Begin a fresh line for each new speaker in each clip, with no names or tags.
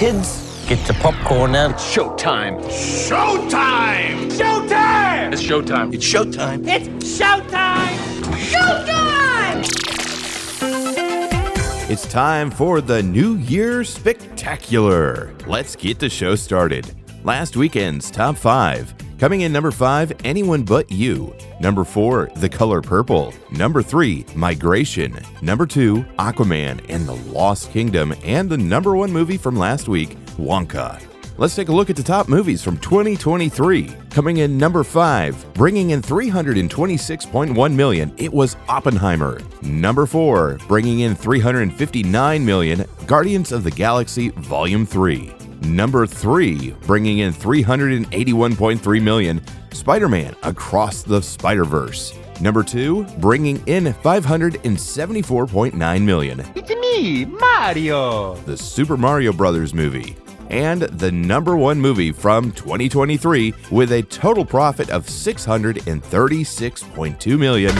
Kids, get your popcorn out.
It's showtime.
Showtime! Showtime!
It's showtime.
It's showtime.
It's showtime! Showtime!
It's time for the New Year Spectacular. Let's get the show started. Last weekend's top five. Coming in number five, Anyone But You. Number four, The Color Purple. Number three, Migration. Number two, Aquaman and the Lost Kingdom. And the number one movie from last week, Wonka. Let's take a look at the top movies from 2023. Coming in number 5, bringing in 326.1 million, it was Oppenheimer. Number 4, bringing in 359 million, Guardians of the Galaxy Volume 3. Number 3, bringing in 381.3 million, Spider-Man Across the Spider-Verse. Number 2, bringing in 574.9 million,
It's me, Mario.
the Super Mario Brothers movie, and the number one movie from 2023 with a total profit of 636.2 million.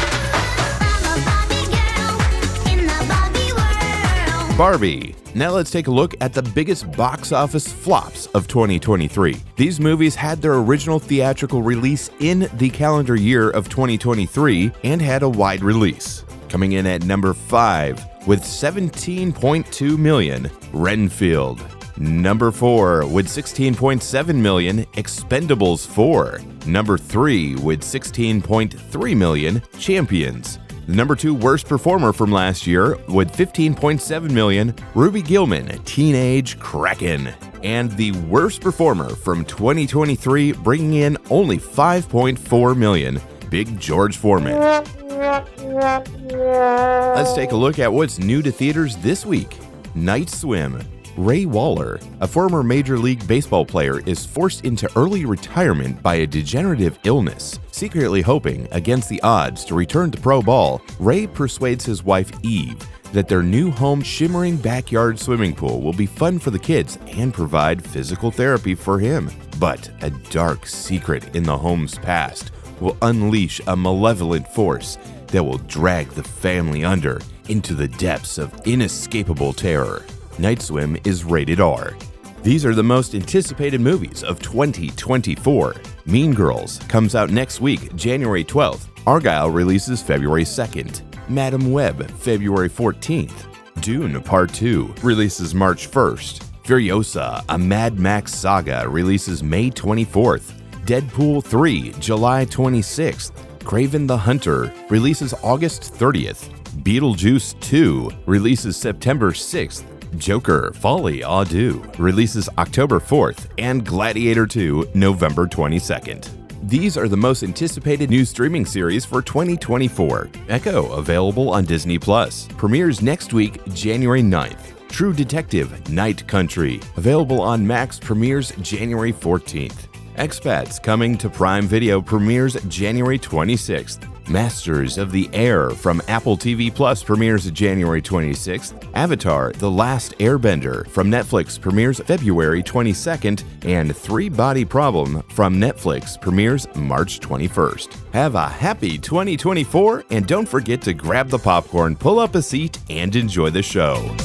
Barbie. Now let's take a look at the biggest box office flops of 2023. These movies had their original theatrical release in the calendar year of 2023 and had a wide release. Coming in at number 5 with 17.2 million, Renfield. Number 4 with 16.7 million, Expendables 4. Number 3 with 16.3 million, Champions. The number two worst performer from last year with 15.7 million, Ruby Gillman, Teenage Kraken. And the worst performer from 2023, bringing in only 5.4 million, Big George Foreman. Let's take a look at what's new to theaters this week. Night Swim. Ray Waller, a former Major League Baseball player, is forced into early retirement by a degenerative illness. Secretly hoping, against the odds, to return to pro ball, Ray persuades his wife Eve that their new home shimmering backyard swimming pool will be fun for the kids and provide physical therapy for him. But a dark secret in the home's past will unleash a malevolent force that will drag the family under into the depths of inescapable terror. Night Swim is rated R. These are the most anticipated movies of 2024. Mean Girls comes out next week, January 12th. Argylle releases February 2nd. Madame Web, February 14th. Dune Part 2 releases March 1st. Furiosa, a Mad Max saga, releases May 24th. Deadpool 3, July 26th. Kraven the Hunter releases August 30th. Beetlejuice 2 releases September 6th. Joker Folie à Deux releases October 4th, and Gladiator 2 November 22nd. These are the most anticipated new streaming series for 2024. Echo, available on Disney Plus, premieres next week, January 9th. True Detective Night Country, available on Max, premieres January 14th. Expats coming to Prime Video premieres January 26th. Masters of the Air from Apple TV Plus premieres January 26th. Avatar The Last Airbender from Netflix premieres February 22nd. And Three Body Problem from Netflix premieres March 21st. Have a happy 2024 and don't forget to grab the popcorn, pull up a seat, and enjoy the show.